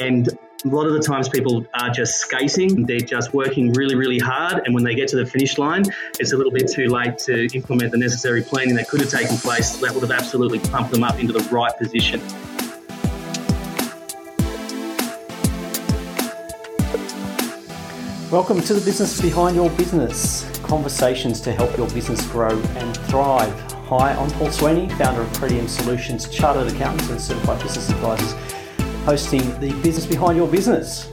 And a lot of the times people are just skating, they're just working really, really hard. And when they get to the finish line, it's a little bit too late to implement the necessary planning that could have taken place that would have absolutely pumped them up into the right position. Welcome to the business behind your business conversations to help your business grow and thrive. Hi, I'm Paul Sweeney, founder of Pretium Solutions, chartered accountants and certified business advisors hosting the business behind your business.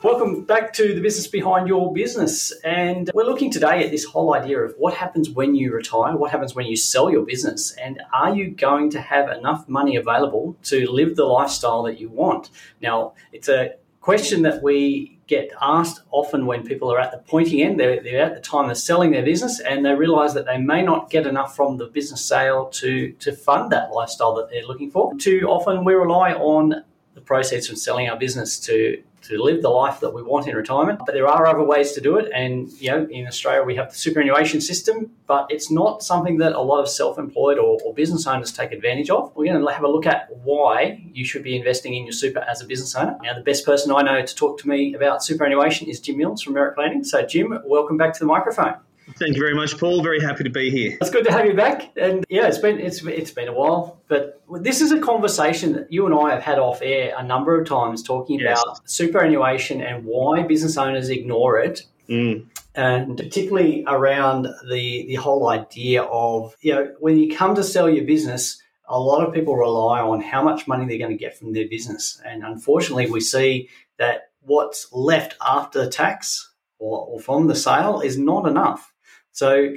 Welcome back to the business behind your business. And we're looking today at this whole idea of what happens when you retire, what happens when you sell your business, and are you going to have enough money available to live the lifestyle that you want? Now, it's a question that we get asked often when people are at the pointy end, they're, they're at the time they're selling their business and they realize that they may not get enough from the business sale to, to fund that lifestyle that they're looking for. Too often we rely on the proceeds from selling our business to to live the life that we want in retirement. But there are other ways to do it. And, you know, in Australia, we have the superannuation system, but it's not something that a lot of self employed or, or, business owners take advantage of. We're going to have a look at why you should be investing in your super as a business owner. Now, the best person I know to talk to me about superannuation is Jim Mills from Merit Planning. So, Jim, welcome back to the microphone. Thank you very much, Paul. Very happy to be here. It's good to have you back. And yeah, it's been it's it's been a while, but this is a conversation that you and I have had off air a number of times, talking yes. about superannuation and why business owners ignore it. Mm. And particularly around the the whole idea of you know when you come to sell your business, a lot of people rely on how much money they're going to get from their business, and unfortunately, we see that what's left after tax or, or from the sale is not enough. So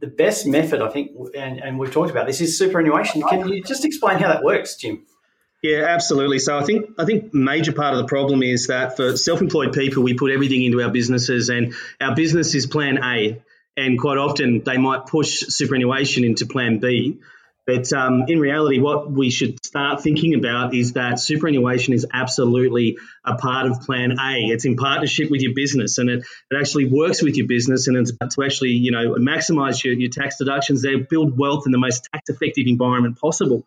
the best method, I think, and, and we've talked about this, is superannuation. Can you just explain how that works, Jim? Yeah, absolutely. So I think I think major part of the problem is that for self-employed people, we put everything into our businesses, and our business is Plan A, and quite often they might push superannuation into Plan B. But um, in reality, what we should start thinking about is that superannuation is absolutely a part of Plan A. It's in partnership with your business, and it, it actually works with your business, and it's to actually you know maximise your, your tax deductions. They build wealth in the most tax-effective environment possible.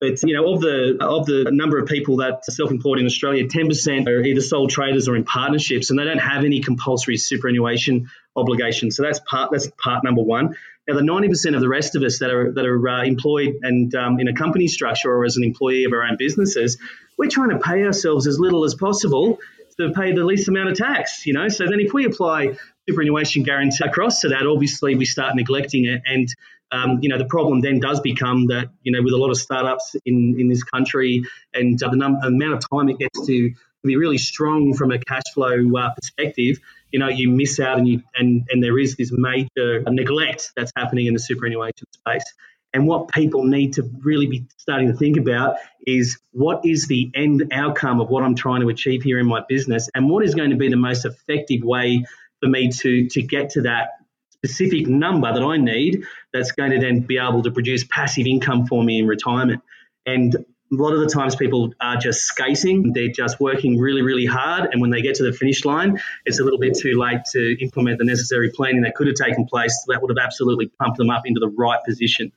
But you know, of the of the number of people that are self-employed in Australia, 10% are either sole traders or in partnerships, and they don't have any compulsory superannuation obligations. So that's part that's part number one. Now, the 90% of the rest of us that are that are uh, employed and um, in a company structure or as an employee of our own businesses, we're trying to pay ourselves as little as possible to pay the least amount of tax. You know, so then if we apply superannuation guarantee across to that, obviously we start neglecting it, and um, you know the problem then does become that you know with a lot of startups in in this country and uh, the num- amount of time it gets to be really strong from a cash flow uh, perspective. You know you miss out and you and and there is this major neglect that's happening in the superannuation space. And what people need to really be starting to think about is what is the end outcome of what I'm trying to achieve here in my business? And what is going to be the most effective way for me to to get to that specific number that I need that's going to then be able to produce passive income for me in retirement? And a lot of the times people are just skating. They're just working really, really hard. And when they get to the finish line, it's a little bit too late to implement the necessary planning that could have taken place that would have absolutely pumped them up into the right position.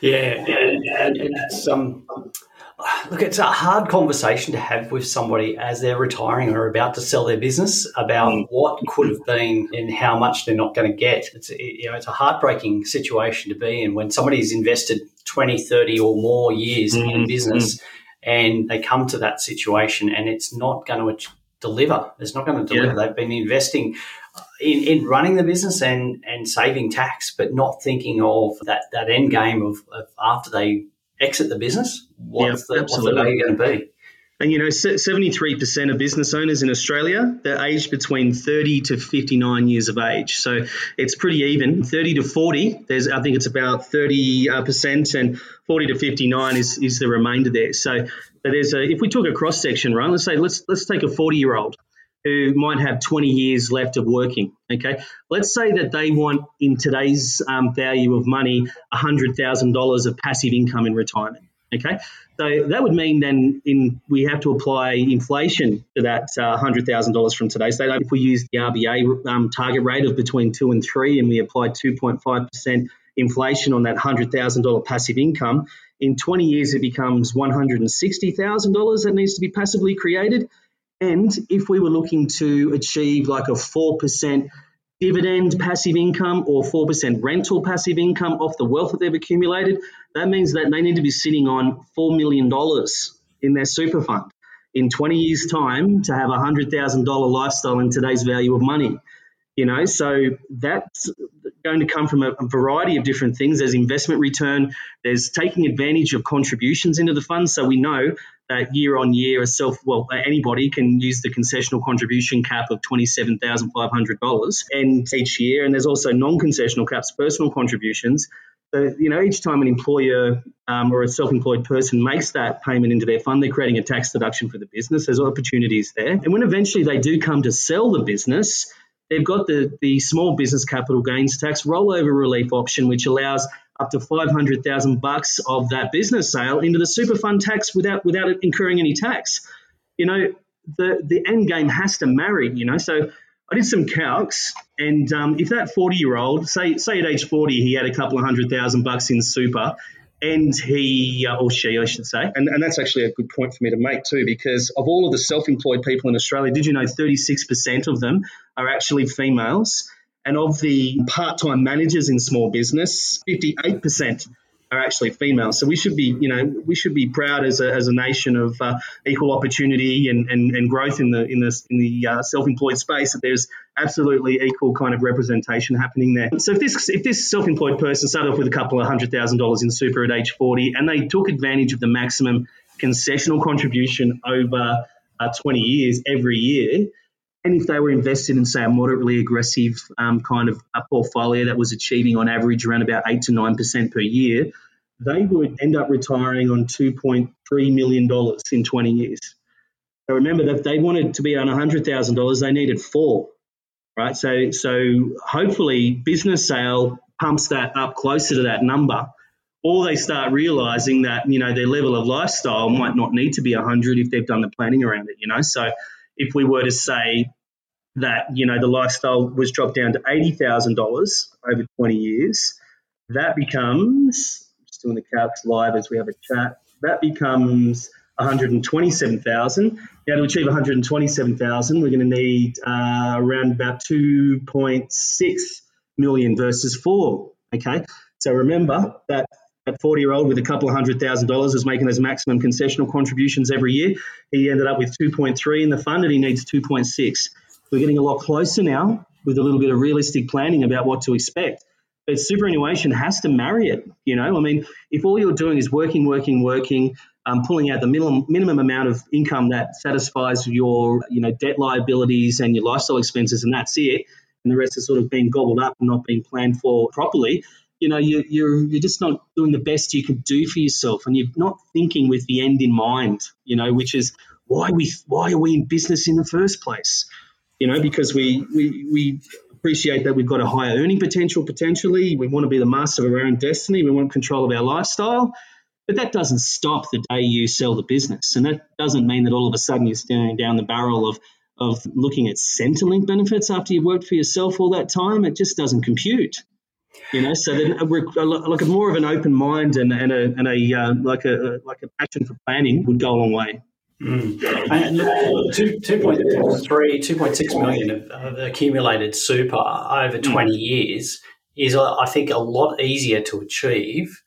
Yeah, and, and, and um, look, it's a hard conversation to have with somebody as they're retiring or about to sell their business about mm. what could have been and how much they're not going to get. It's you know, it's a heartbreaking situation to be in when somebody's invested 20, 30 or more years mm-hmm. in business and they come to that situation and it's not going to deliver. It's not going to deliver. Yeah. They've been investing in, in running the business and, and saving tax, but not thinking of that, that end game of, of after they exit the business, what's, yeah, the, what's the value going to be? And you know, 73% of business owners in Australia, they're aged between 30 to 59 years of age. So it's pretty even. 30 to 40, there's I think it's about 30%, uh, and 40 to 59 is, is the remainder there. So there's a, if we took a cross section, right, let's say let's let's take a 40 year old who might have 20 years left of working. Okay, let's say that they want in today's um, value of money $100,000 of passive income in retirement. Okay, so that would mean then in we have to apply inflation to that uh, hundred thousand dollars from today. So if we use the RBA um, target rate of between two and three, and we apply two point five percent inflation on that $100,000 passive income, in 20 years it becomes $160,000 that needs to be passively created. And if we were looking to achieve like a 4% dividend passive income or 4% rental passive income off the wealth that they've accumulated, that means that they need to be sitting on $4 million in their super fund in 20 years' time to have a $100,000 lifestyle in today's value of money. You know, so that's going to come from a, a, variety of different things. There's investment return, there's taking advantage of contributions into the fund. So we know that year on year, a self well anybody can use the concessional contribution cap of twenty seven thousand five hundred dollars, and each year, and there's also non concessional caps, personal contributions. So, you know, each time an employer um, or a self-employed person makes that payment into their fund, they're creating a tax deduction for the business. There's opportunities there, and when eventually they do come to sell the business, they've got the the small business capital gains tax rollover relief option, which allows up to 500,000 bucks of that business sale into the super fund tax without without incurring any tax. You know, the the end game has to marry. You know, so I did some calcs, and um, if that 40 year old, say say at age 40, he had a couple of hundred thousand bucks in super, and he uh, or she, I should say, and, and that's actually a good point for me to make too, because of all of the self employed people in Australia, did you know 36% of them are actually females? And of the part time managers in small business, 58% are actually female. So we should be, you know, we should be proud as a, as a nation of uh, equal opportunity and, and, and growth in the in the in the uh, self-employed space. That there's absolutely equal kind of representation happening there. So if this if this self-employed person started off with a couple of hundred thousand dollars in super at age 40 and they took advantage of the maximum concessional contribution over uh, 20 years every year, and if they were invested in, say, a moderately aggressive um, kind of a portfolio that was achieving on average around about 8 to 9% per year, they would end up retiring on $2.3 million in 20 years. So remember that if they wanted to be on $100,000, they needed four, right? So, so hopefully business sale pumps that up closer to that number or they start realizing that, you know, their level of lifestyle might not need to be 100 if they've done the planning around it, you know? So if we were to say, that you know the lifestyle was dropped down to eighty thousand dollars over twenty years, that becomes just doing the calcs live as we have a chat. That becomes one hundred and twenty-seven thousand. Now to achieve one hundred and twenty-seven thousand, we're going to need uh, around about two point six million versus four. Okay, so remember that that 40 year old with a couple of hundred thousand dollars is making those maximum concessional contributions every year. He ended up with 2.3 in the fund and he needs 2.6. We're getting a lot closer now with a little bit of realistic planning about what to expect. But superannuation has to marry it. You know, I mean, if all you're doing is working, working, working, um, pulling out the minimum minimum amount of income that satisfies your you know debt liabilities and your lifestyle expenses, and that's it, and the rest is sort of being gobbled up and not being planned for properly. You know, you, you're you're just not doing the best you can do for yourself, and you're not thinking with the end in mind. You know, which is why we why are we in business in the first place? You know, because we, we, we appreciate that we've got a higher earning potential potentially. We want to be the master of our own destiny. We want control of our lifestyle. But that doesn't stop the day you sell the business. And that doesn't mean that all of a sudden you're staring down the barrel of, of looking at Centrelink benefits after you've worked for yourself all that time. It just doesn't compute. You know, so then we're like more of an open mind and, and a, and a uh, like a like a passion for planning would go a long way. Mm. And look, two, 2.3, 2.6 million of, accumulated super over 20 mm. years is, I think, a lot easier to achieve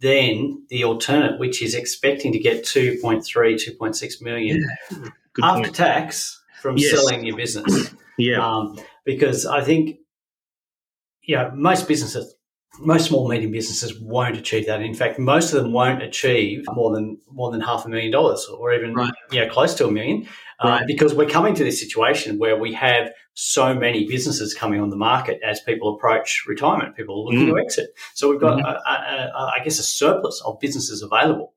than the alternate, which is expecting to get 2.3, 2.6 million yeah. after point. tax from yes. selling your business. yeah. Um, because I think, yeah, most businesses most small and medium businesses won't achieve that. In fact, most of them won't achieve more than more than half a million dollars, or even right. you know close to a million, uh, because we're coming to this situation where we have so many businesses coming on the market as people approach retirement. People are looking mm. to exit, so we've got, mm-hmm. a, a, a, I guess, a surplus of businesses available.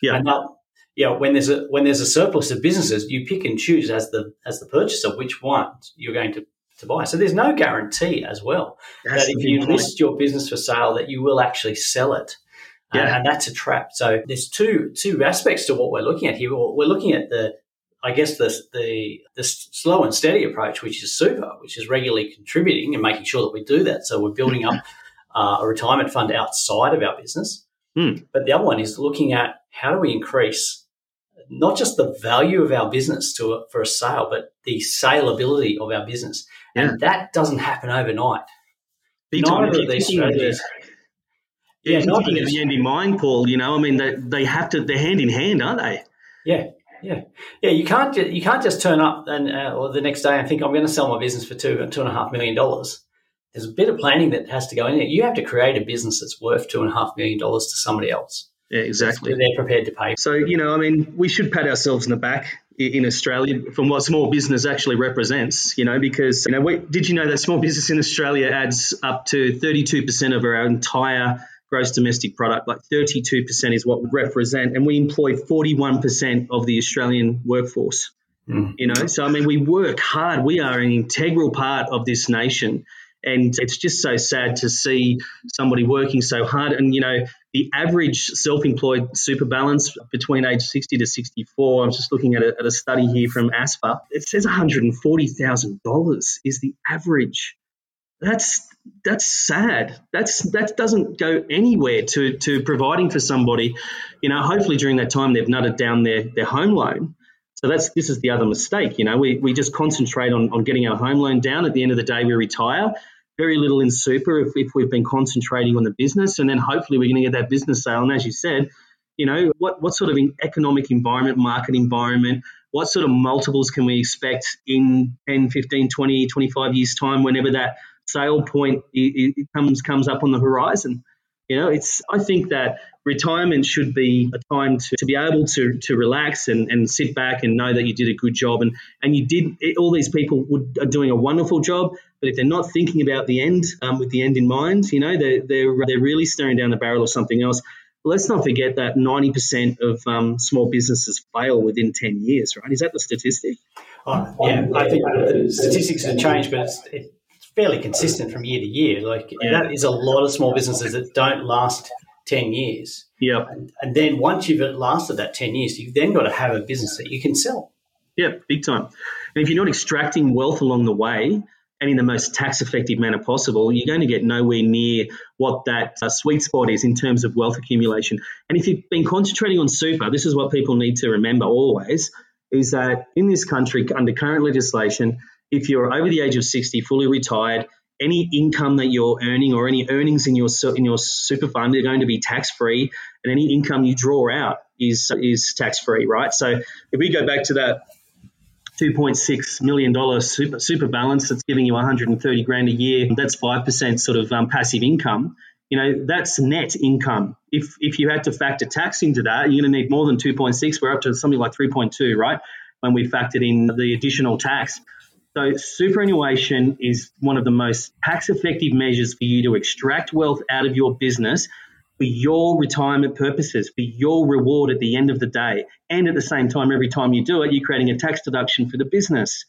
Yeah. And that, you know, when there's a when there's a surplus of businesses, you pick and choose as the as the purchaser which ones you're going to to buy. So there's no guarantee as well that's that if you point. list your business for sale that you will actually sell it. Yeah. Uh, and that's a trap. So there's two two aspects to what we're looking at here. We're looking at the I guess the, the the slow and steady approach, which is super, which is regularly contributing and making sure that we do that. So we're building up uh, a retirement fund outside of our business. Mm. But the other one is looking at how do we increase not just the value of our business to a, for a sale, but the saleability of our business. Yeah. And that doesn't happen overnight. Big Neither of these Thinking of the- strategies. Yeah, thinking of the end in mind, Paul. You know, I mean, they, they have to. They're hand in hand, aren't they? Yeah, yeah, yeah. You can't you can't just turn up and uh, or the next day and think I'm going to sell my business for two two and a half million dollars. There's a bit of planning that has to go in there. You have to create a business that's worth two and a half million dollars to somebody else. Yeah, exactly. That they're prepared to pay. So, you know, I mean, we should pat ourselves in the back in Australia from what small business actually represents, you know, because, you know, we, did you know that small business in Australia adds up to 32% of our entire gross domestic product? Like 32% is what we represent, and we employ 41% of the Australian workforce. Mm. You know, so I mean, we work hard. We are an integral part of this nation. And it's just so sad to see somebody working so hard. And, you know, the average self employed super balance between age 60 to 64, I'm just looking at a, at a study here from ASFA, it says $140,000 is the average. That's that's sad. That's that doesn't go anywhere to to providing for somebody. You know, hopefully during that time they've nutted down their their home loan. So that's this is the other mistake. You know, we, we just concentrate on, on getting our home loan down. At the end of the day, we retire. Very little in super if, if we've been concentrating on the business, and then hopefully we're going to get that business sale. And as you said, you know, what what sort of economic environment, market environment, what sort of multiples can we expect in 10, 15, 20, 25 years time whenever that sale point it, it comes comes up on the horizon? You know, it's I think that retirement should be a time to, to be able to to relax and, and sit back and know that you did a good job and and you did it, all these people would, are doing a wonderful job but if they're not thinking about the end um, with the end in mind you know they're, they're they're really staring down the barrel of something else. Let's not forget that 90% of um, small businesses fail within 10 years right? Is that the statistic? Oh, yeah, I think statistics have changed, but fairly consistent from year to year. Like Yeah. that is a lot of small businesses that don't last ten years, yeah and, and then once you've lasted that ten years, you've then got to have a business that you can sell. Yeah, big time. And if you're not extracting wealth along the way and in the most tax effective manner possible, you're going to get nowhere near what that uh, sweet spot is in terms of wealth accumulation. And if you've been concentrating on super, this is what people need to remember always is that in this country, under current legislation, if you're over the age of 60, fully retired, any income that you're earning or any earnings in your in your super fund are going to be tax free, and any income you draw out is is tax free, right? So if we go back to that $2.6 million super, super balance that's giving you 130 grand a year. That's 5% sort of um, passive income. You know, that's net income. If, if you had to factor tax into that, you're going to need more than 2.6. We're up to something like 3.2, right? When we factored in the additional tax. So superannuation is one of the most tax effective measures for you to extract wealth out of your business for your retirement purposes, for your reward at the end of the day. And at the same time, every time you do it, you're creating a tax deduction for the business.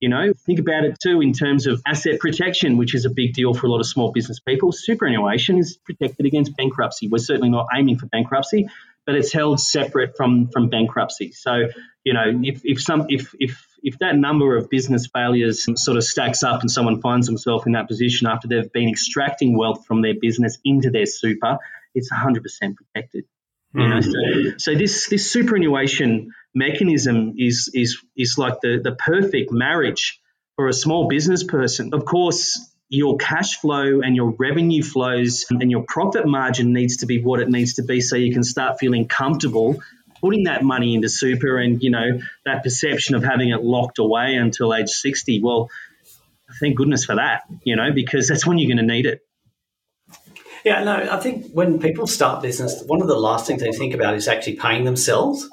You know, think about it too in terms of asset protection, which is a big deal for a lot of small business people. Superannuation is protected against bankruptcy. We're certainly not aiming for bankruptcy, but it's held separate from from bankruptcy. So, you know, if, if some if if if that number of business failures sort of stacks up and someone finds themselves in that position after they've been extracting wealth from their business into their super, it's 100% protected. You know, so, so this this superannuation mechanism is is is like the the perfect marriage for a small business person. Of course, your cash flow and your revenue flows and your profit margin needs to be what it needs to be so you can start feeling comfortable putting that money into super and you know that perception of having it locked away until age 60 well thank goodness for that you know because that's when you're going to need it Yeah, no, I think when people start business, one of the last things they think about is actually paying themselves.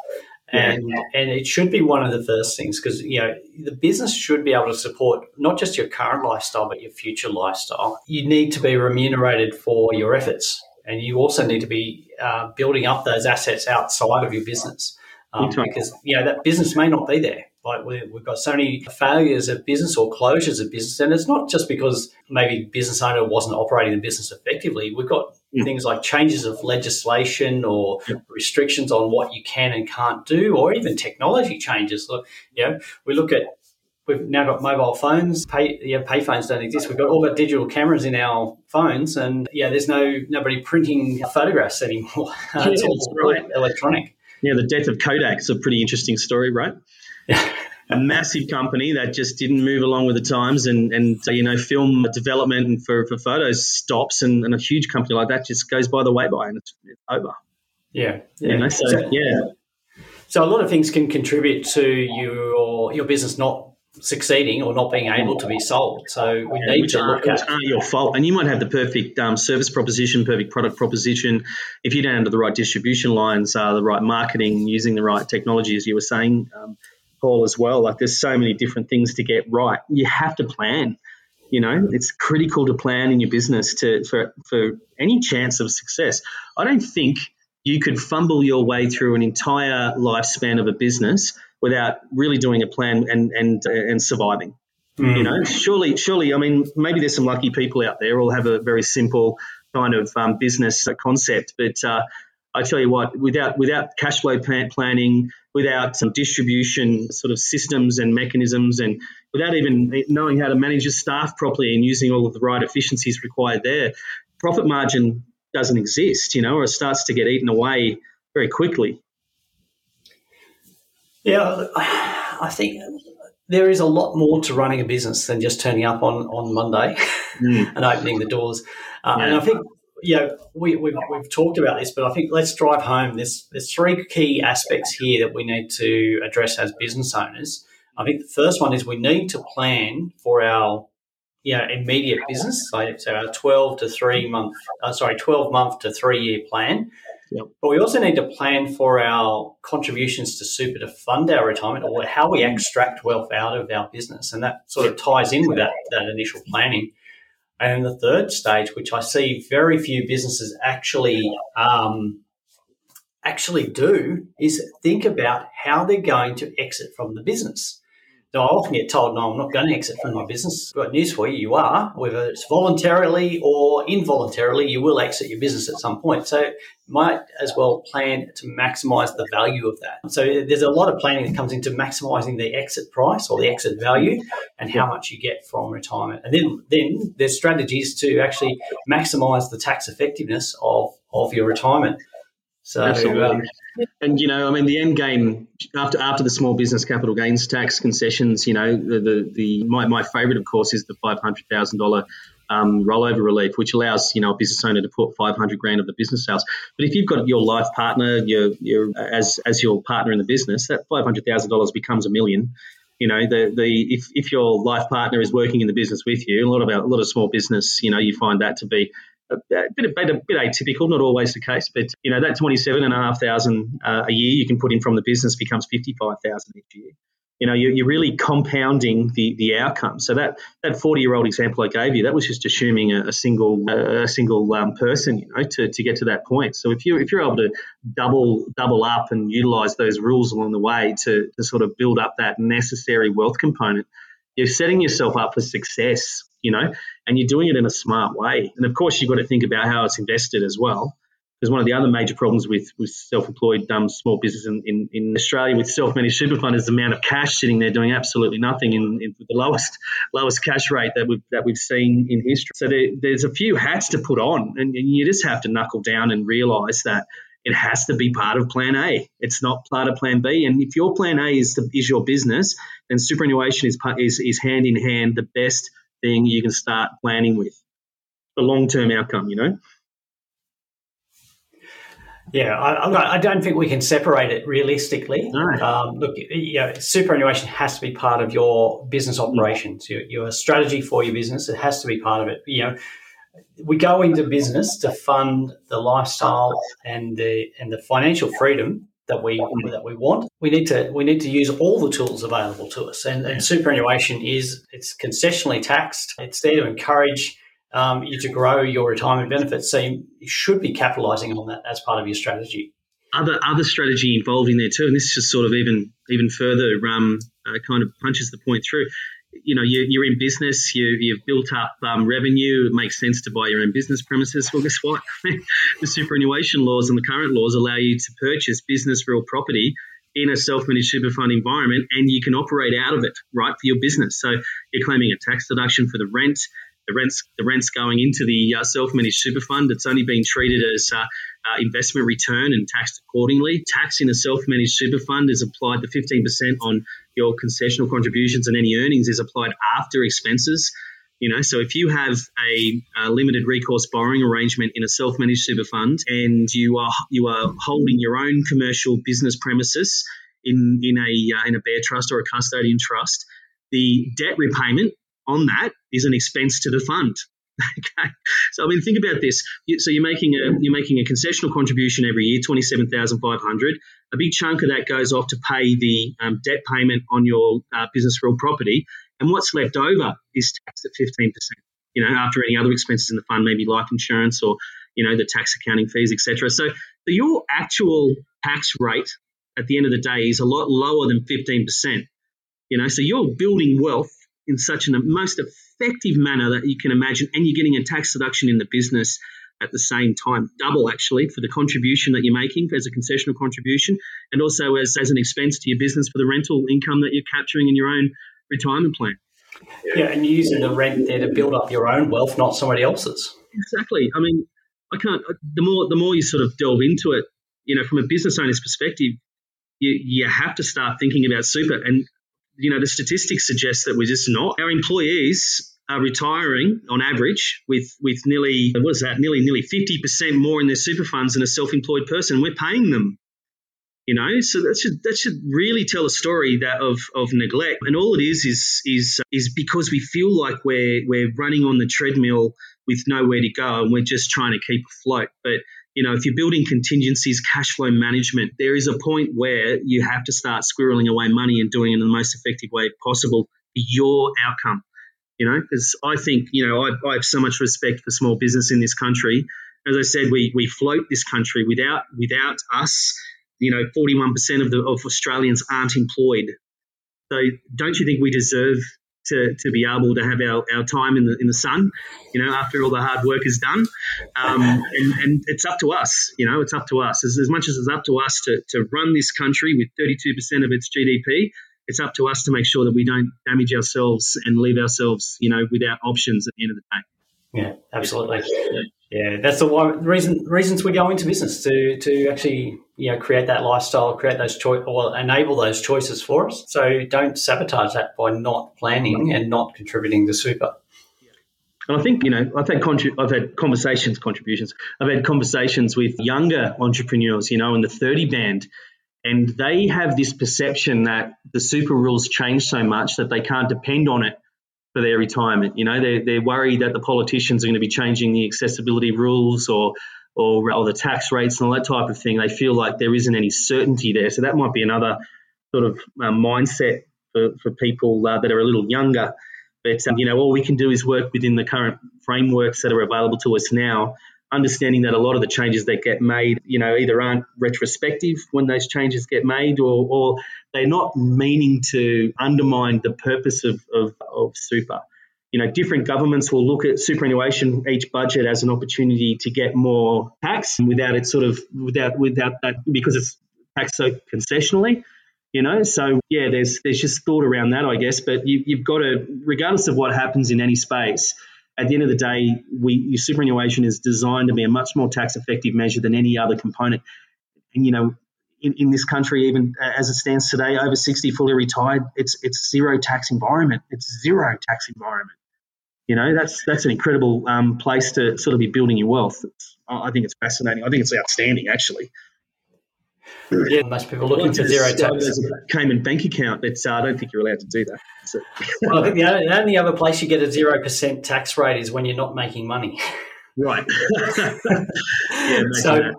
And, and it should be one of the first things because you know the business should be able to support not just your current lifestyle but your future lifestyle. You need to be remunerated for your efforts, and you also need to be uh, building up those assets outside of your business um, because you know that business may not be there. Like we, we've got so many failures of business or closures of business, and it's not just because maybe business owner wasn't operating the business effectively. We've got Mm. things like changes of legislation or Yep. restrictions on what you can and can't do, or even technology changes. Look, you know, we look at we've now got mobile phones. Pay yeah, pay phones don't exist. We've got all got digital cameras in our phones, and yeah, there's no nobody printing photographs anymore. Yeah, it's all right. electronic. Yeah, the death of Kodak is a pretty interesting story, right? a massive company that just didn't move along with the times and, and uh, you know film development and for, for photos stops and, and a huge company like that just goes by the way by and it's, it's over yeah, yeah. You know, so, so, yeah so a lot of things can contribute to your your business not succeeding or not being able to be sold. So we yeah, need to look at. aren't your fault. And you might have the perfect um, service proposition, perfect product proposition. If you don't have the right distribution lines, uh, the right marketing, using the right technology, as you were saying, um, Paul, as well. Like there's so many different things to get right. You have to plan. You know, it's critical to plan in your business to for for any chance of success. I don't think you could fumble your way through an entire lifespan of a business without really doing a plan and and and surviving. Mm. You know, surely, surely. I mean, maybe there's some lucky people out there who'll have a very simple kind of um, business concept, but uh, I tell you what, without without cash flow plan planning, without some distribution sort of systems and mechanisms, and without even knowing how to manage your staff properly and using all of the right efficiencies required there, profit margin doesn't exist, you know, or it starts to get eaten away very quickly. Yeah, I think there is a lot more to running a business than just turning up on, on Monday mm. and opening the doors. Uh, yeah. And I think, you know, we, we've, we've talked about this, but I think let's drive home. There's, there's three key aspects here that we need to address as business owners. I think the first one is we need to plan for our you know, immediate business. So, so our 12 to three month, uh, sorry, 12 month to three year plan. Yep. But we also need to plan for our contributions to super to fund our retirement or how we extract wealth out of our business. And that sort of ties in with that, that initial planning. And the third stage, which I see very few businesses actually um, actually do, is think about how they're going to exit from the business. So I often get told, no, I'm not going to exit from my business. I've got news for you. You are, whether it's voluntarily or involuntarily, you will exit your business at some point. So might as well plan to maximize the value of that. So there's a lot of planning that comes into maximizing the exit price or the exit value and how much you get from retirement. And then, then there's strategies to actually maximize the tax effectiveness of, of your retirement. So, Absolutely. Um, and you know, I mean, the end game after after the small business capital gains tax concessions, you know, the the, the my, my favourite, of course, is the five hundred thousand dollar um, rollover relief, which allows you know a business owner to put five hundred grand of the business sales. But if you've got your life partner, your your as as your partner in the business, that five hundred thousand dollars becomes a million. You know, the the if, if your life partner is working in the business with you, a lot of our, a lot of small business, you know, you find that to be a bit, a bit, a bit atypical, not always the case, but you know that twenty seven and a half thousand uh, a year you can put in from the business becomes fifty five thousand each year. You know, you're, you're really compounding the the outcome. So that that forty year old example I gave you, that was just assuming a, a single a single um, person, you know, to, to get to that point. So if you if you're able to double double up and utilize those rules along the way to to sort of build up that necessary wealth component, you're setting yourself up for success you know, and you're doing it in a smart way. And of course, you've got to think about how it's invested as well. Because one of the other major problems with, with self-employed um, small business in, in, in, Australia with self-managed super fund is the amount of cash sitting there doing absolutely nothing in, in the lowest lowest cash rate that we've that we've seen in history. So there, there's a few hats to put on, and, and you just have to knuckle down and realise that it has to be part of plan A. It's not part of plan B. And if your plan A is the, is your business, then superannuation is, is is hand in hand the best thing you can start planning with the long term outcome, you know? Yeah, I, I, don't think we can separate it realistically. No. Um, look, yeah, superannuation has to be part of your business operations. Your, your strategy for your business, it has to be part of it. You know, we go into business to fund the lifestyle and the and the financial freedom that we that we want. We need to we need to use all the tools available to us. And, and superannuation is it's concessionally taxed. It's there to encourage um, you to grow your retirement benefits. So you, should be capitalising on that as part of your strategy. Other other strategy involved in there too, and this just sort of even even further um, uh, kind of punches the point through you know, you, are in business, you, have built up um, revenue, it makes sense to buy your own business premises. Well, guess what? the superannuation laws and the current laws allow you to purchase business real property in a self-managed super fund environment and you can operate out of it, right, for your business. So you're claiming a tax deduction for the rent. The rent's, the rent's going into the uh, self-managed super fund. It's only being treated as uh, uh, investment return and taxed accordingly. Tax in a self-managed super fund is applied to 15% on your concessional contributions and any earnings is applied after expenses. You know, so if you have a, a, limited recourse borrowing arrangement in a self-managed super fund, and you are you are holding your own commercial business premises in in a uh, in a bare trust or a custodian trust, the debt repayment on that is an expense to the fund. okay, so I mean, think about this. So you're making a you're making a concessional contribution every year, twenty seven thousand five hundred. A big chunk of that goes off to pay the um, debt payment on your uh, business real property, and what's left over is taxed at 15%. You know, after any other expenses in the fund, maybe life insurance or, you know, the tax accounting fees, etc. So, so your actual tax rate at the end of the day is a lot lower than 15%. You know, so you're building wealth in such a most effective manner that you can imagine, and you're getting a tax deduction in the business at the same time, double actually for the contribution that you're making as a concessional contribution, and also as, as an expense to your business for the rental income that you're capturing in your own retirement plan. Yeah, and using the rent there to build up your own wealth, not somebody else's. Exactly. I mean, I can't. The more the more you sort of delve into it, you know, from a business owner's perspective, you you have to start thinking about super. And you know, the statistics suggest that we're just not. Our employees are retiring on average with with nearly what is that? Nearly nearly fifty percent more in their super funds than a self-employed person. We're paying them you know so that should that should really tell a story that of of neglect and all it is is is is because we feel like we're we're running on the treadmill with nowhere to go and we're just trying to keep afloat but you know if you're building contingencies cash flow management there is a point where you have to start squirreling away money and doing it in the most effective way possible for your outcome you know because i think you know I, I have so much respect for small business in this country as I said, we, we float this country without without us you know, 41% of the of Australians aren't employed. So don't you think we deserve to, to be able to have our, our time in the in the sun, you know, after all the hard work is done. Um, and, and it's up to us, you know, it's up to us. As, as much as it's up to us to, to run this country with 32% of its GDP, it's up to us to make sure that we don't damage ourselves and leave ourselves, you know, without options at the end of the day. Yeah, absolutely. Yeah. Yeah, that's the reason reasons we go into business to to actually you know create that lifestyle, create those choice or enable those choices for us. So don't sabotage that by not planning and not contributing to super. And I think you know I've had contri- I've had conversations, contributions. I've had conversations with younger entrepreneurs, you know, in the thirty band, and they have this perception that the super rules change so much that they can't depend on it for their retirement. You know, they're, they're worried that the politicians are going to be changing the accessibility rules or, or, or the tax rates and all that type of thing. They feel like there isn't any certainty there. So that might be another sort of uh, mindset for, for people uh, that are a little younger. But, um, you know, all we can do is work within the current frameworks that are available to us now understanding that a lot of the changes that get made, you know, either aren't retrospective when those changes get made or, or they're not meaning to undermine the purpose of, of, of super. You know, different governments will look at superannuation each budget as an opportunity to get more tax without it sort of without without that because it's taxed so concessionally you know so yeah there's there's just thought around that i guess but you, you've got to regardless of what happens in any space at the end of the day, we superannuation is designed to be a much more tax effective measure than any other component. And you know, in, in this country, even as it stands today, over 60 fully retired, it's it's zero tax environment. It's zero tax environment. You know, that's that's an incredible um, place to sort of be building your wealth. It's, I think it's fascinating. I think it's outstanding, actually. Yeah, most people looking to zero tax. As a Cayman bank account, but uh, I don't think you're allowed to do that. So. well, I think the only, the only other place you get a zero percent tax rate is when you're not making money. Right. yeah, so, that.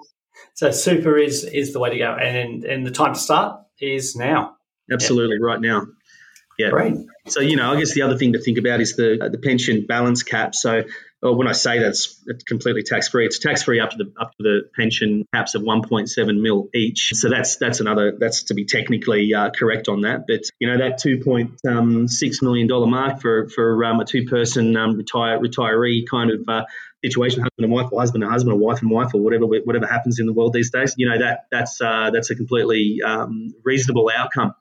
so super is is the way to go, and and the time to start is now. Absolutely, yeah. right now. Yeah. Great. So you know, I guess the other thing to think about is the the pension balance cap. So well, when I say that's it's completely tax free, it's tax free up to the up to the pension caps of 1.7 mil each. So that's that's another that's to be technically uh, correct on that. But you know that 2.6 um, million dollar mark for for um, a two person um, retire retiree kind of uh, situation, husband and wife, or husband and husband, or wife and wife, or whatever whatever happens in the world these days. You know that that's uh, that's a completely um, reasonable outcome.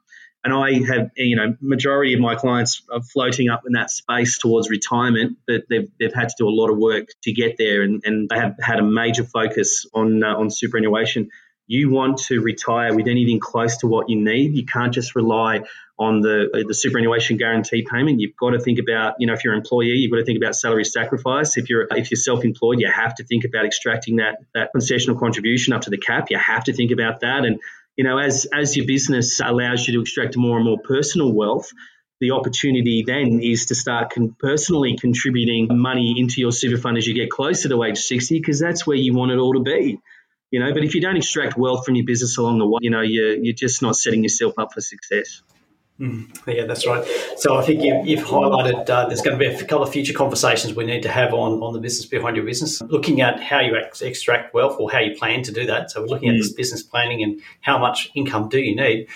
And I have, you know, majority of my clients are floating up in that space towards retirement, but they've, they've had to do a lot of work to get there, and, and they have had a major focus on uh, on superannuation you want to retire with anything close to what you need. You can't just rely on the the superannuation guarantee payment. You've got to think about, you know, if you're an employee, you've got to think about salary sacrifice. If you're if you're self-employed, you have to think about extracting that that concessional contribution up to the cap. You have to think about that. And you know, as as your business allows you to extract more and more personal wealth, the opportunity then is to start con- personally contributing money into your super fund as you get closer to age 60 because that's where you want it all to be you know. But if you don't extract wealth from your business along the way, you know, you're, you're just not setting yourself up for success. Mm, yeah, that's right. So I think you've, you've highlighted uh, there's going to be a couple of future conversations we need to have on, on the business behind your business, looking at how you ex- extract wealth or how you plan to do that. So we're looking mm. at this business planning and how much income do you need.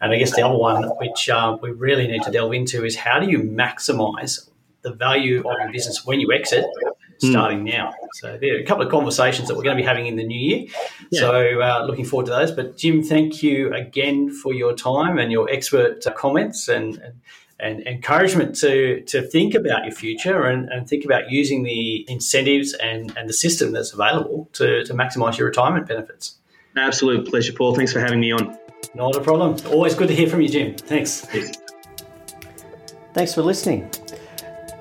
And I guess the other one, which uh, we really need to delve into, is how do you maximize the value of your business when you exit. Starting mm. now. So there are a couple of conversations that we're going to be having in the new year. Yeah. So uh, looking forward to those. But Jim, thank you again for your time and your expert uh, comments and, and and encouragement to to think about your future and, and think about using the incentives and, and the system that's available to, to maximize your retirement benefits. Absolute pleasure, Paul. Thanks for having me on. Not a problem. Always good to hear from you, Jim. Thanks. Thanks, Thanks for listening.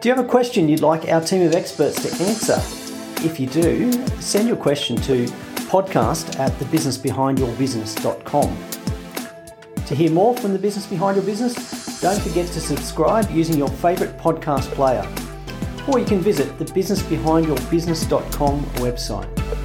Do you have a question you'd like our team of experts to answer? If you do, send your question to podcast at thebusinessbehindyourbusiness.com. To hear more from the business behind your business, don't forget to subscribe using your favourite podcast player. Or you can visit the businessbehindyourbusiness.com website.